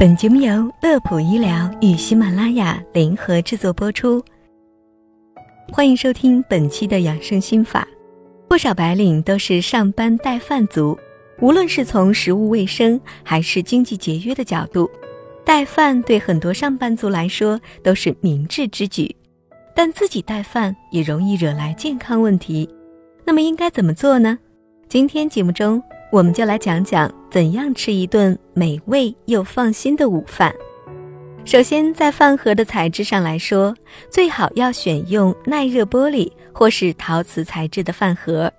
本节目由乐普医疗与喜马拉雅联合制作播出。欢迎收听本期的养生心法。不少白领都是上班带饭族，无论是从食物卫生还是经济节约的角度，带饭对很多上班族来说都是明智之举。但自己带饭也容易惹来健康问题，那么应该怎么做呢？今天节目中。我们就来讲讲怎样吃一顿美味又放心的午饭。首先，在饭盒的材质上来说，最好要选用耐热玻璃或是陶瓷材质的饭盒。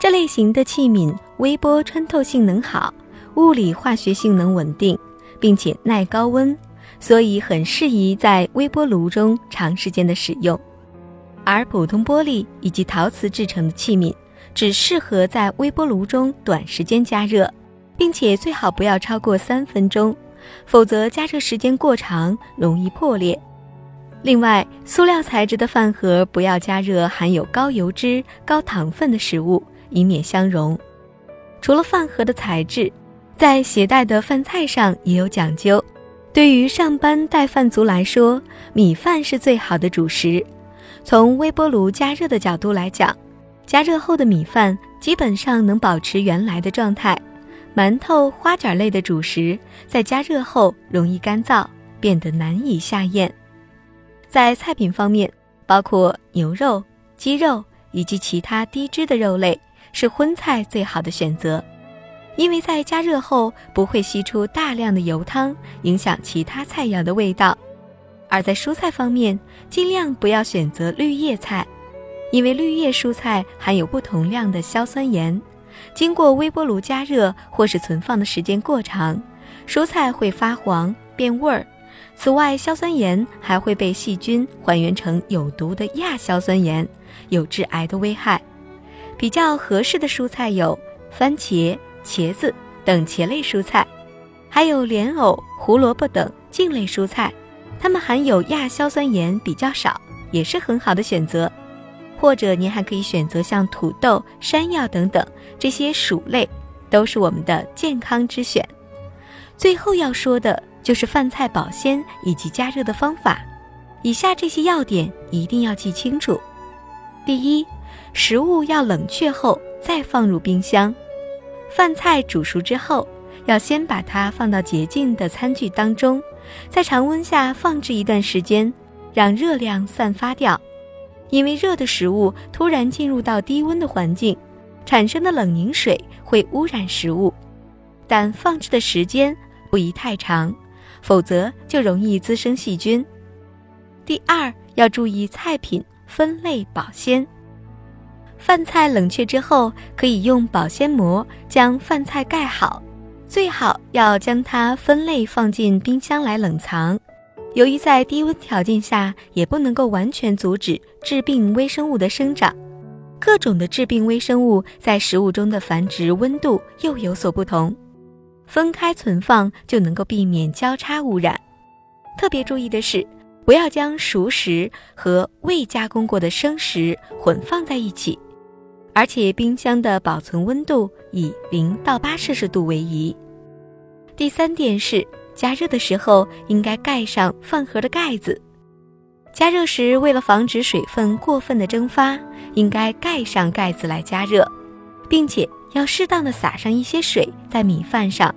这类型的器皿微波穿透性能好，物理化学性能稳定，并且耐高温，所以很适宜在微波炉中长时间的使用。而普通玻璃以及陶瓷制成的器皿。只适合在微波炉中短时间加热，并且最好不要超过三分钟，否则加热时间过长容易破裂。另外，塑料材质的饭盒不要加热含有高油脂、高糖分的食物，以免相融。除了饭盒的材质，在携带的饭菜上也有讲究。对于上班带饭族来说，米饭是最好的主食。从微波炉加热的角度来讲。加热后的米饭基本上能保持原来的状态，馒头、花卷类的主食在加热后容易干燥，变得难以下咽。在菜品方面，包括牛肉、鸡肉以及其他低脂的肉类是荤菜最好的选择，因为在加热后不会吸出大量的油汤，影响其他菜肴的味道。而在蔬菜方面，尽量不要选择绿叶菜。因为绿叶蔬菜含有不同量的硝酸盐，经过微波炉加热或是存放的时间过长，蔬菜会发黄变味儿。此外，硝酸盐还会被细菌还原成有毒的亚硝酸盐，有致癌的危害。比较合适的蔬菜有番茄、茄子等茄类蔬菜，还有莲藕、胡萝卜等茎类蔬菜，它们含有亚硝酸盐比较少，也是很好的选择。或者您还可以选择像土豆、山药等等这些薯类，都是我们的健康之选。最后要说的就是饭菜保鲜以及加热的方法，以下这些要点一定要记清楚。第一，食物要冷却后再放入冰箱。饭菜煮熟之后，要先把它放到洁净的餐具当中，在常温下放置一段时间，让热量散发掉。因为热的食物突然进入到低温的环境，产生的冷凝水会污染食物，但放置的时间不宜太长，否则就容易滋生细菌。第二，要注意菜品分类保鲜。饭菜冷却之后，可以用保鲜膜将饭菜盖好，最好要将它分类放进冰箱来冷藏。由于在低温条件下，也不能够完全阻止致病微生物的生长，各种的致病微生物在食物中的繁殖温度又有所不同，分开存放就能够避免交叉污染。特别注意的是，不要将熟食和未加工过的生食混放在一起，而且冰箱的保存温度以零到八摄氏度为宜。第三点是。加热的时候应该盖上饭盒的盖子。加热时，为了防止水分过分的蒸发，应该盖上盖子来加热，并且要适当的撒上一些水在米饭上。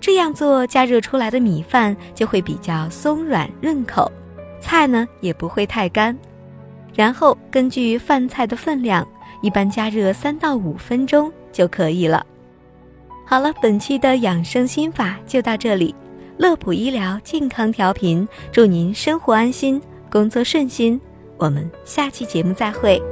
这样做，加热出来的米饭就会比较松软润口，菜呢也不会太干。然后根据饭菜的分量，一般加热三到五分钟就可以了。好了，本期的养生心法就到这里。乐普医疗健康调频，祝您生活安心，工作顺心。我们下期节目再会。